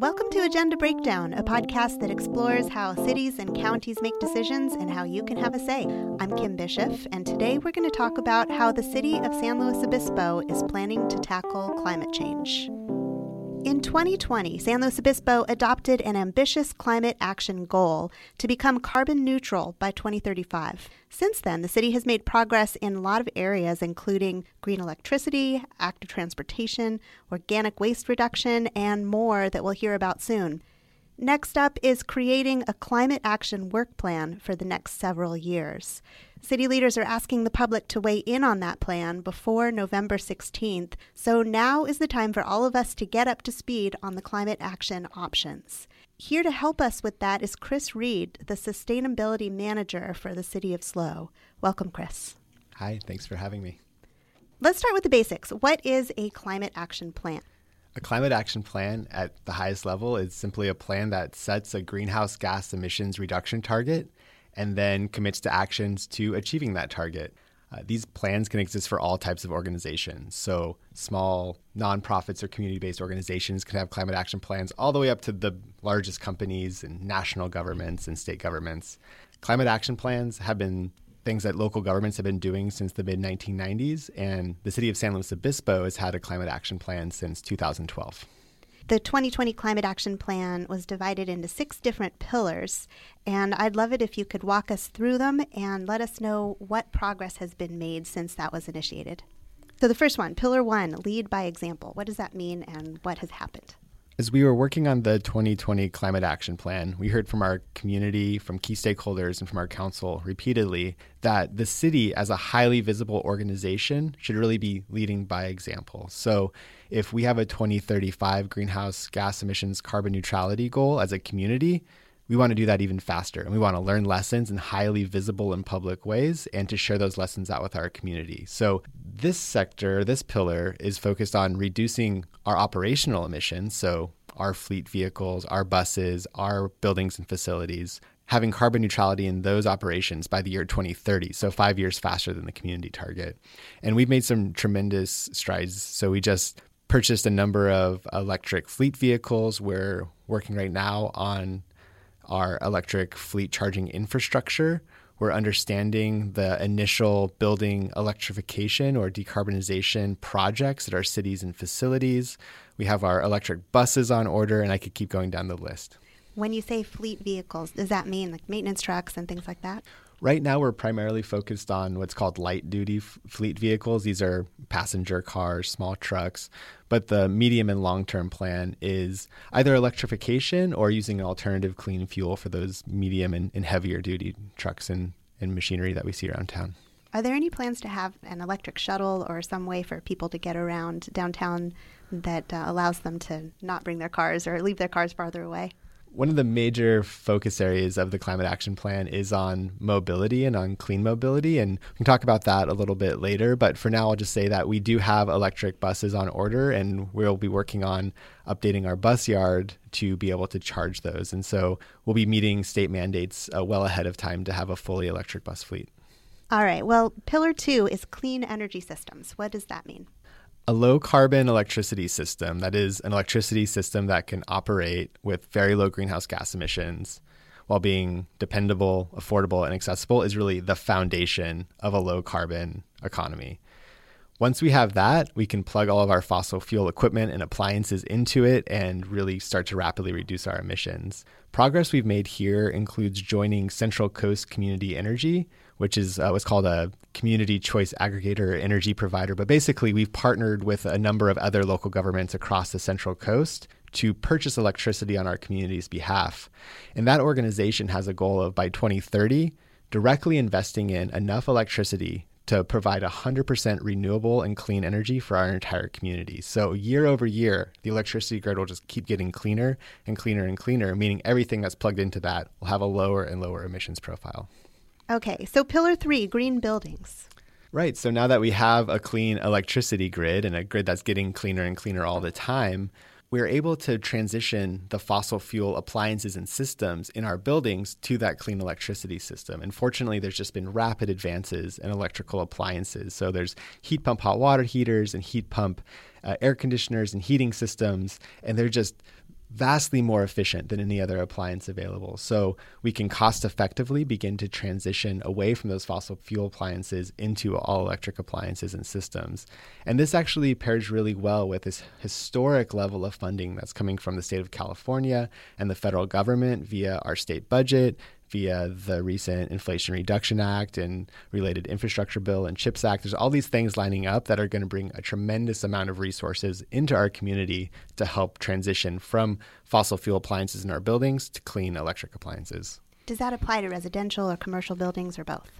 Welcome to Agenda Breakdown, a podcast that explores how cities and counties make decisions and how you can have a say. I'm Kim Bishop, and today we're going to talk about how the city of San Luis Obispo is planning to tackle climate change. In 2020, San Luis Obispo adopted an ambitious climate action goal to become carbon neutral by 2035. Since then, the city has made progress in a lot of areas, including green electricity, active transportation, organic waste reduction, and more that we'll hear about soon. Next up is creating a climate action work plan for the next several years. City leaders are asking the public to weigh in on that plan before November 16th, so now is the time for all of us to get up to speed on the climate action options. Here to help us with that is Chris Reed, the Sustainability Manager for the City of SLO. Welcome, Chris. Hi, thanks for having me. Let's start with the basics. What is a climate action plan? A climate action plan at the highest level is simply a plan that sets a greenhouse gas emissions reduction target and then commits to actions to achieving that target. Uh, these plans can exist for all types of organizations. So, small nonprofits or community based organizations can have climate action plans, all the way up to the largest companies and national governments and state governments. Climate action plans have been things that local governments have been doing since the mid 1990s, and the city of San Luis Obispo has had a climate action plan since 2012. The 2020 Climate Action Plan was divided into six different pillars, and I'd love it if you could walk us through them and let us know what progress has been made since that was initiated. So, the first one, Pillar One, lead by example. What does that mean and what has happened? As we were working on the 2020 Climate Action Plan, we heard from our community, from key stakeholders, and from our council repeatedly that the city, as a highly visible organization, should really be leading by example. So, if we have a 2035 greenhouse gas emissions carbon neutrality goal as a community, we want to do that even faster. And we want to learn lessons in highly visible and public ways and to share those lessons out with our community. So, this sector, this pillar, is focused on reducing our operational emissions. So, our fleet vehicles, our buses, our buildings and facilities, having carbon neutrality in those operations by the year 2030. So, five years faster than the community target. And we've made some tremendous strides. So, we just purchased a number of electric fleet vehicles. We're working right now on our electric fleet charging infrastructure. We're understanding the initial building electrification or decarbonization projects at our cities and facilities. We have our electric buses on order, and I could keep going down the list. When you say fleet vehicles, does that mean like maintenance trucks and things like that? Right now, we're primarily focused on what's called light duty f- fleet vehicles. These are passenger cars, small trucks. But the medium and long term plan is either electrification or using an alternative clean fuel for those medium and, and heavier duty trucks and, and machinery that we see around town. Are there any plans to have an electric shuttle or some way for people to get around downtown that uh, allows them to not bring their cars or leave their cars farther away? One of the major focus areas of the climate action plan is on mobility and on clean mobility. And we can talk about that a little bit later. But for now, I'll just say that we do have electric buses on order, and we'll be working on updating our bus yard to be able to charge those. And so we'll be meeting state mandates uh, well ahead of time to have a fully electric bus fleet. All right. Well, pillar two is clean energy systems. What does that mean? a low carbon electricity system, that is, an electricity system that can operate with very low greenhouse gas emissions while being dependable, affordable, and accessible, is really the foundation of a low carbon economy. Once we have that, we can plug all of our fossil fuel equipment and appliances into it and really start to rapidly reduce our emissions. Progress we've made here includes joining Central Coast Community Energy, which is uh, what's called a community choice aggregator energy provider. But basically, we've partnered with a number of other local governments across the Central Coast to purchase electricity on our community's behalf. And that organization has a goal of by 2030, directly investing in enough electricity to provide 100% renewable and clean energy for our entire community. So, year over year, the electricity grid will just keep getting cleaner and cleaner and cleaner, meaning everything that's plugged into that will have a lower and lower emissions profile. Okay, so pillar three green buildings. Right. So now that we have a clean electricity grid and a grid that's getting cleaner and cleaner all the time, we're able to transition the fossil fuel appliances and systems in our buildings to that clean electricity system. And fortunately, there's just been rapid advances in electrical appliances. So there's heat pump hot water heaters and heat pump uh, air conditioners and heating systems, and they're just vastly more efficient than any other appliance available. So we can cost effectively begin to transition away from those fossil fuel appliances into all electric appliances and systems. And this actually pairs really well with this historic level of funding that's coming from the state of California and the federal government via our state budget via the recent Inflation Reduction Act and related infrastructure bill and CHIPS Act. There's all these things lining up that are going to bring a tremendous amount of resources into our community to help transition from fossil fuel appliances in our buildings to clean electric appliances. Does that apply to residential or commercial buildings or both?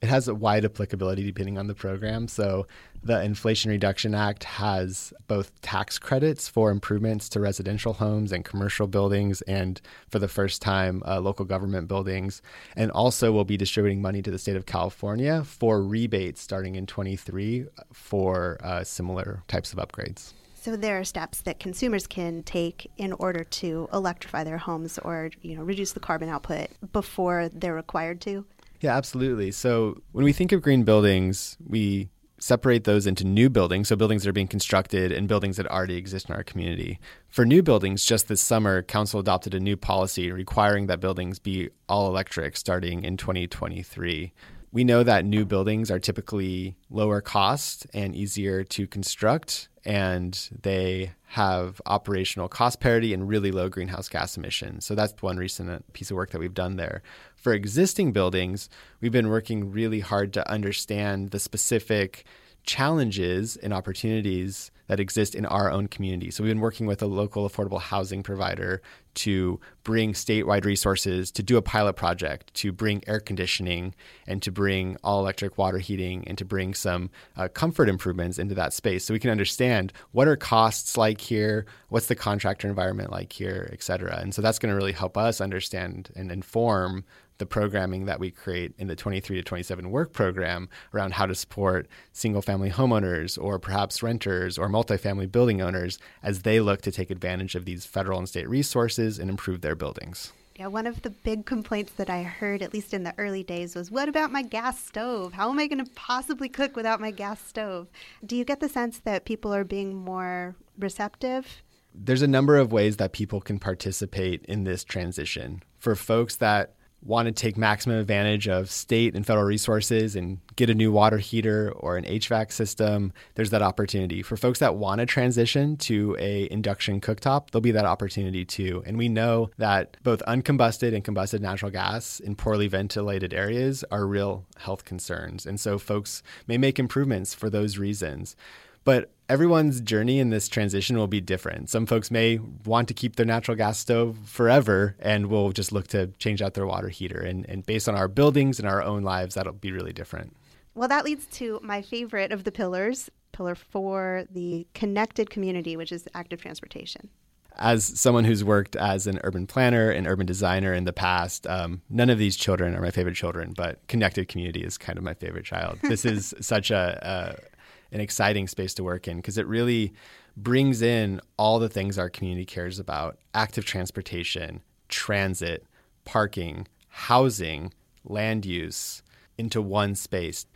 It has a wide applicability depending on the program. So the Inflation Reduction Act has both tax credits for improvements to residential homes and commercial buildings, and for the first time, uh, local government buildings. And also, will be distributing money to the state of California for rebates starting in 23 for uh, similar types of upgrades. So there are steps that consumers can take in order to electrify their homes or you know reduce the carbon output before they're required to. Yeah, absolutely. So when we think of green buildings, we separate those into new buildings, so buildings that are being constructed and buildings that already exist in our community. For new buildings, just this summer, Council adopted a new policy requiring that buildings be all electric starting in 2023. We know that new buildings are typically lower cost and easier to construct, and they have operational cost parity and really low greenhouse gas emissions. So that's one recent piece of work that we've done there. For existing buildings, we've been working really hard to understand the specific challenges and opportunities that exist in our own community. So we've been working with a local affordable housing provider to bring statewide resources to do a pilot project, to bring air conditioning and to bring all electric water heating and to bring some uh, comfort improvements into that space so we can understand what are costs like here, what's the contractor environment like here, et cetera. And so that's going to really help us understand and inform the programming that we create in the 23 to 27 work program around how to support single family homeowners or perhaps renters or multifamily building owners as they look to take advantage of these federal and state resources and improve their buildings. Yeah, one of the big complaints that I heard, at least in the early days, was what about my gas stove? How am I going to possibly cook without my gas stove? Do you get the sense that people are being more receptive? There's a number of ways that people can participate in this transition. For folks that want to take maximum advantage of state and federal resources and get a new water heater or an HVAC system, there's that opportunity. For folks that want to transition to a induction cooktop, there'll be that opportunity too. And we know that both uncombusted and combusted natural gas in poorly ventilated areas are real health concerns. And so folks may make improvements for those reasons. But everyone's journey in this transition will be different. Some folks may want to keep their natural gas stove forever and will just look to change out their water heater. And, and based on our buildings and our own lives, that'll be really different. Well, that leads to my favorite of the pillars, pillar four, the connected community, which is active transportation as someone who's worked as an urban planner and urban designer in the past, um, none of these children are my favorite children, but connected community is kind of my favorite child. This is such a, a an exciting space to work in because it really brings in all the things our community cares about active transportation, transit, parking, housing, land use into one space.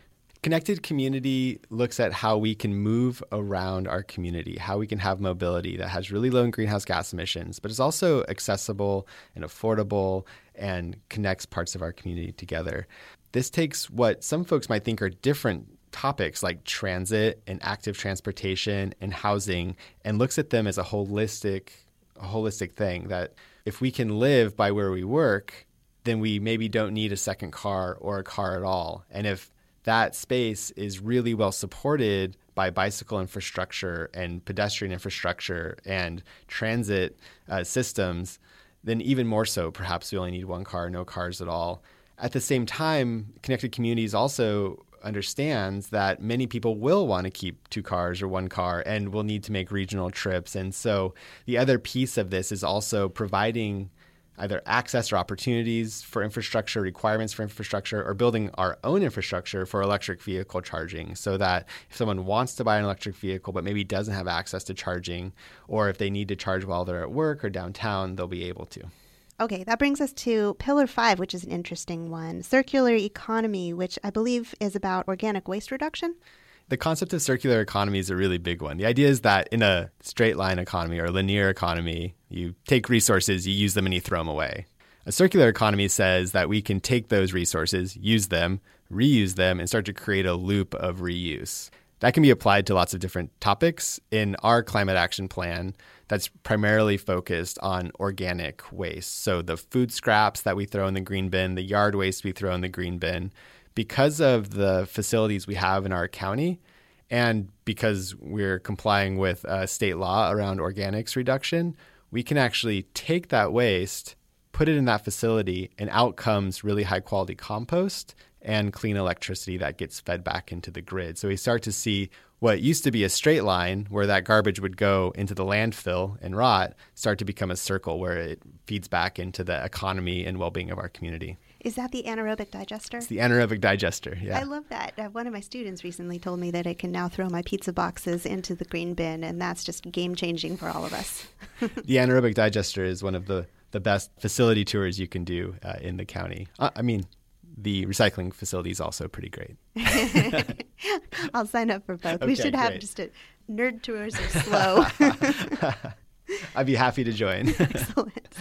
Connected community looks at how we can move around our community, how we can have mobility that has really low greenhouse gas emissions, but is also accessible and affordable and connects parts of our community together. This takes what some folks might think are different topics like transit and active transportation and housing and looks at them as a holistic a holistic thing that if we can live by where we work then we maybe don't need a second car or a car at all. And if that space is really well supported by bicycle infrastructure and pedestrian infrastructure and transit uh, systems then even more so perhaps we only need one car no cars at all. At the same time connected communities also understands that many people will want to keep two cars or one car and will need to make regional trips. And so the other piece of this is also providing either access or opportunities for infrastructure, requirements for infrastructure, or building our own infrastructure for electric vehicle charging so that if someone wants to buy an electric vehicle but maybe doesn't have access to charging, or if they need to charge while they're at work or downtown, they'll be able to. Okay, that brings us to pillar five, which is an interesting one circular economy, which I believe is about organic waste reduction. The concept of circular economy is a really big one. The idea is that in a straight line economy or linear economy, you take resources, you use them, and you throw them away. A circular economy says that we can take those resources, use them, reuse them, and start to create a loop of reuse. That can be applied to lots of different topics. In our climate action plan, that's primarily focused on organic waste. So the food scraps that we throw in the green bin, the yard waste we throw in the green bin, because of the facilities we have in our county and because we're complying with uh, state law around organics reduction, we can actually take that waste, put it in that facility, and out comes really high quality compost and clean electricity that gets fed back into the grid. So we start to see what used to be a straight line where that garbage would go into the landfill and rot start to become a circle where it feeds back into the economy and well being of our community. Is that the anaerobic digester? It's the anaerobic digester, yeah. I love that. Uh, one of my students recently told me that I can now throw my pizza boxes into the green bin, and that's just game changing for all of us. the anaerobic digester is one of the, the best facility tours you can do uh, in the county. Uh, I mean, the recycling facility is also pretty great. I'll sign up for both. Okay, we should have great. just a nerd tours are slow. I'd be happy to join. Excellent.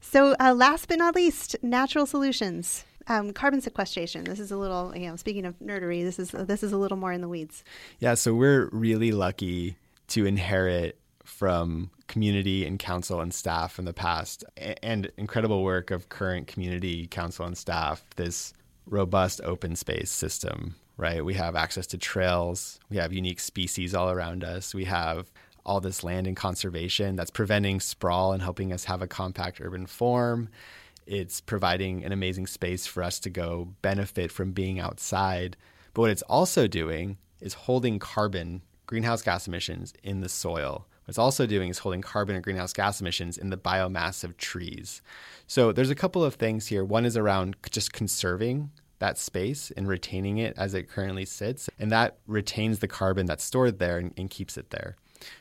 So, uh, last but not least, natural solutions. Um, carbon sequestration. This is a little, you know, speaking of nerdery, this is this is a little more in the weeds. yeah, so we're really lucky to inherit from community and council and staff from the past and incredible work of current community council and staff this robust open space system right? We have access to trails. We have unique species all around us. We have all this land and conservation that's preventing sprawl and helping us have a compact urban form. It's providing an amazing space for us to go benefit from being outside. But what it's also doing is holding carbon greenhouse gas emissions in the soil what it's also doing is holding carbon and greenhouse gas emissions in the biomass of trees. So there's a couple of things here. One is around just conserving that space and retaining it as it currently sits, and that retains the carbon that's stored there and, and keeps it there.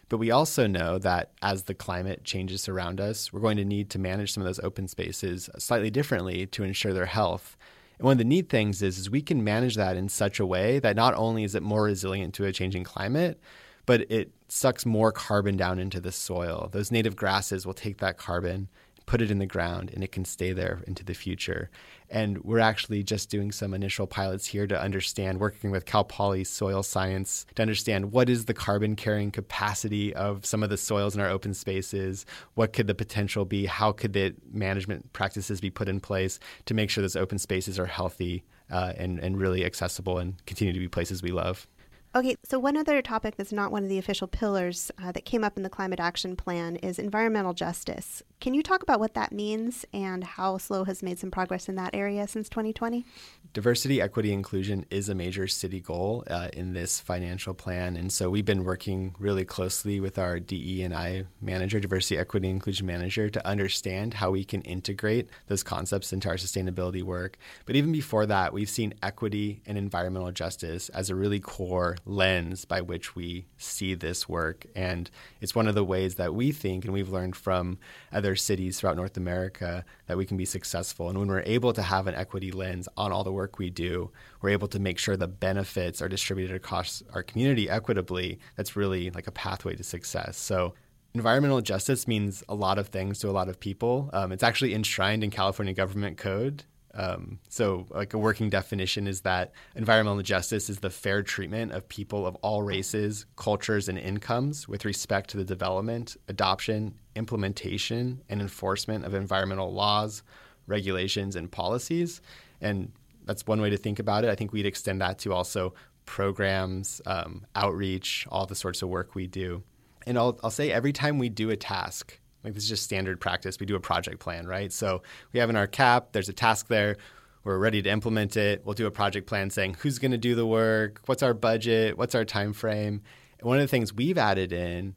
But we also know that as the climate changes around us, we're going to need to manage some of those open spaces slightly differently to ensure their health. And one of the neat things is, is we can manage that in such a way that not only is it more resilient to a changing climate, but it sucks more carbon down into the soil. Those native grasses will take that carbon, put it in the ground, and it can stay there into the future. And we're actually just doing some initial pilots here to understand, working with Cal Poly Soil Science, to understand what is the carbon carrying capacity of some of the soils in our open spaces, what could the potential be, how could the management practices be put in place to make sure those open spaces are healthy uh, and, and really accessible and continue to be places we love. Okay, so one other topic that's not one of the official pillars uh, that came up in the Climate Action Plan is environmental justice. Can you talk about what that means and how SLO has made some progress in that area since 2020? Diversity, equity, inclusion is a major city goal uh, in this financial plan, and so we've been working really closely with our DE and I manager, diversity, equity, inclusion manager, to understand how we can integrate those concepts into our sustainability work. But even before that, we've seen equity and environmental justice as a really core lens by which we see this work, and it's one of the ways that we think, and we've learned from other cities throughout North America, that we can be successful. And when we're able to have an equity lens on all the work we do, we're able to make sure the benefits are distributed across our community equitably. That's really like a pathway to success. So, environmental justice means a lot of things to a lot of people. Um, it's actually enshrined in California government code. Um, so, like a working definition is that environmental justice is the fair treatment of people of all races, cultures, and incomes with respect to the development, adoption, implementation, and enforcement of environmental laws, regulations, and policies. And that's one way to think about it. I think we'd extend that to also programs, um, outreach, all the sorts of work we do. And I'll, I'll say every time we do a task, like this is just standard practice, we do a project plan, right? So we have in our CAP, there's a task there. We're ready to implement it. We'll do a project plan saying who's going to do the work, what's our budget, what's our time frame. And one of the things we've added in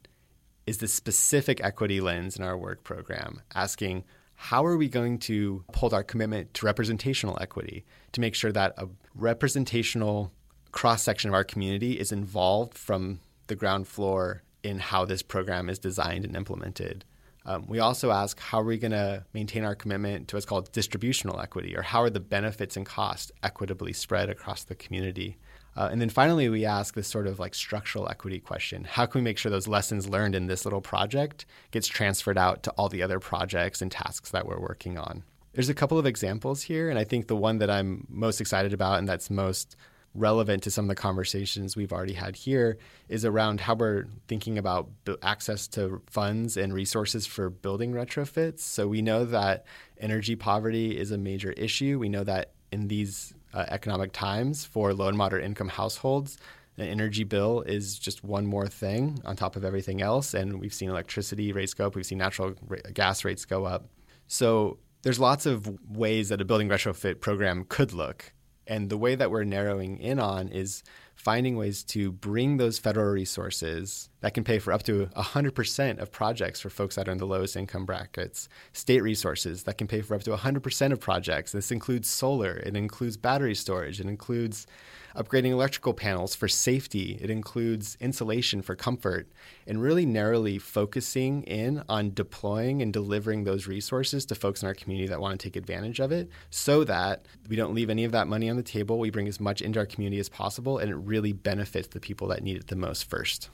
is the specific equity lens in our work program, asking how are we going to uphold our commitment to representational equity to make sure that a representational cross section of our community is involved from the ground floor in how this program is designed and implemented. Um, we also ask how are we going to maintain our commitment to what's called distributional equity, or how are the benefits and costs equitably spread across the community? Uh, and then finally, we ask this sort of like structural equity question How can we make sure those lessons learned in this little project gets transferred out to all the other projects and tasks that we're working on? There's a couple of examples here, and I think the one that I'm most excited about and that's most relevant to some of the conversations we've already had here is around how we're thinking about access to funds and resources for building retrofits. So we know that energy poverty is a major issue. We know that in these uh, economic times for low and moderate income households, the energy bill is just one more thing on top of everything else. And we've seen electricity rates go up, we've seen natural gas rates go up. So there's lots of ways that a building retrofit program could look. And the way that we're narrowing in on is finding ways to bring those federal resources that can pay for up to 100% of projects for folks that are in the lowest income brackets, state resources that can pay for up to 100% of projects. This includes solar, it includes battery storage, it includes upgrading electrical panels for safety. It includes insulation for comfort and really narrowly focusing in on deploying and delivering those resources to folks in our community that want to take advantage of it so that we don't leave any of that money on the table. We bring as much into our community as possible and it really benefits the people that need it the most first.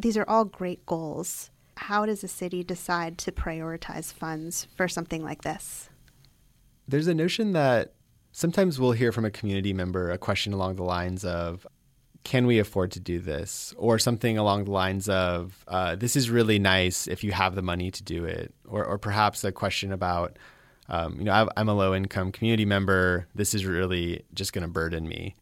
These are all great goals. How does a city decide to prioritize funds for something like this? There's a notion that Sometimes we'll hear from a community member a question along the lines of, can we afford to do this? Or something along the lines of, uh, this is really nice if you have the money to do it. Or, or perhaps a question about, um, you know, I'm a low income community member. This is really just going to burden me.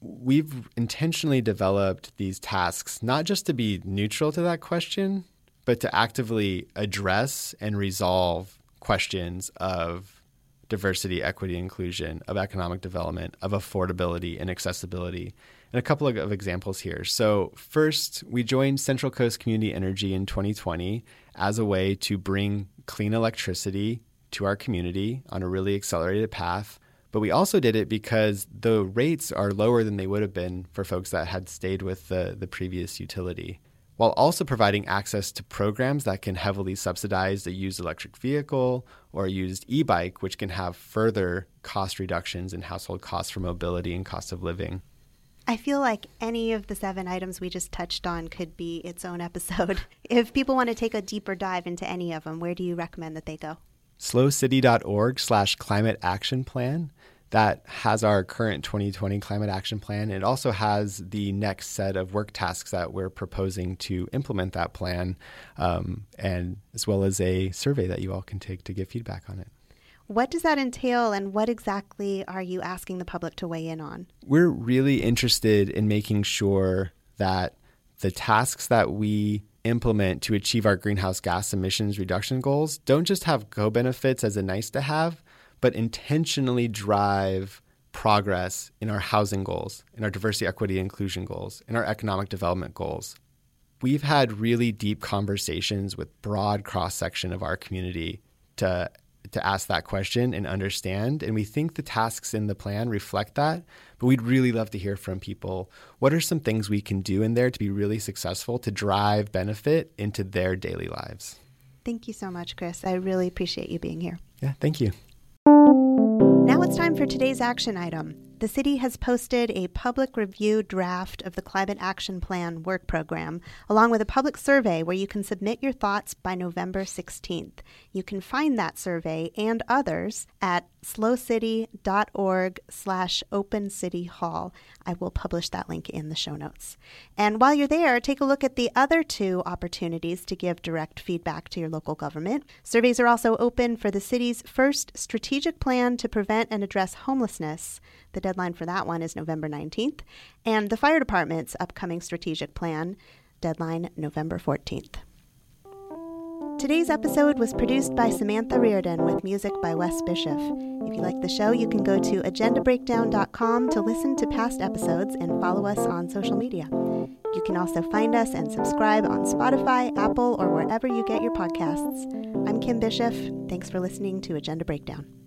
We've intentionally developed these tasks not just to be neutral to that question, but to actively address and resolve questions of diversity, equity, inclusion, of economic development, of affordability and accessibility. And a couple of, examples here. So, first, we joined Central Coast Community Energy in 2020 as a way to bring clean electricity to our community on a really accelerated path. But we also did it because the rates are lower than they would have been for folks that had stayed with the, the previous utility while also providing access to programs that can heavily subsidize a used electric vehicle or a used e bike, which can have further cost reductions in household costs for mobility and cost of living. I feel like any of the seven items we just touched on could be its own episode. if people want to take a deeper dive into any of them, where do you recommend that they go? slocity.org slash climate action plan that has our current 2020 climate action plan. It also has the next set of work tasks that we're proposing to implement that plan, um, and as well as a survey that you all can take to give feedback on it. What does that entail, and what exactly are you asking the public to weigh in on? We're really interested in making sure that the tasks that we implement to achieve our greenhouse gas emissions reduction goals don't just have co benefits as a nice to have, but intentionally drive progress in our housing goals, in our diversity, equity, inclusion goals, in our economic development goals. We've had really deep conversations with broad cross section of our community to to ask that question and understand. And we think the tasks in the plan reflect that. But we'd really love to hear from people. What are some things we can do in there to be really successful to drive benefit into their daily lives? Thank you so much, Chris. I really appreciate you being here. Yeah, thank you. Now it's time for today's action item. The city has posted a public review draft of the Climate Action Plan work program, along with a public survey where you can submit your thoughts by November 16th. You can find that survey and others at slocity.org slash open city hall. I will publish that link in the show notes. And while you're there, take a look at the other two opportunities to give direct feedback to your local government. Surveys are also open for the city's first strategic plan to prevent and address homelessness. The deadline for that one is November 19th. And the fire department's upcoming strategic plan, deadline November 14th. Today's episode was produced by Samantha Reardon with music by Wes Bishop. If you like the show, you can go to agendabreakdown.com to listen to past episodes and follow us on social media. You can also find us and subscribe on Spotify, Apple, or wherever you get your podcasts. I'm Kim Bishop. Thanks for listening to Agenda Breakdown.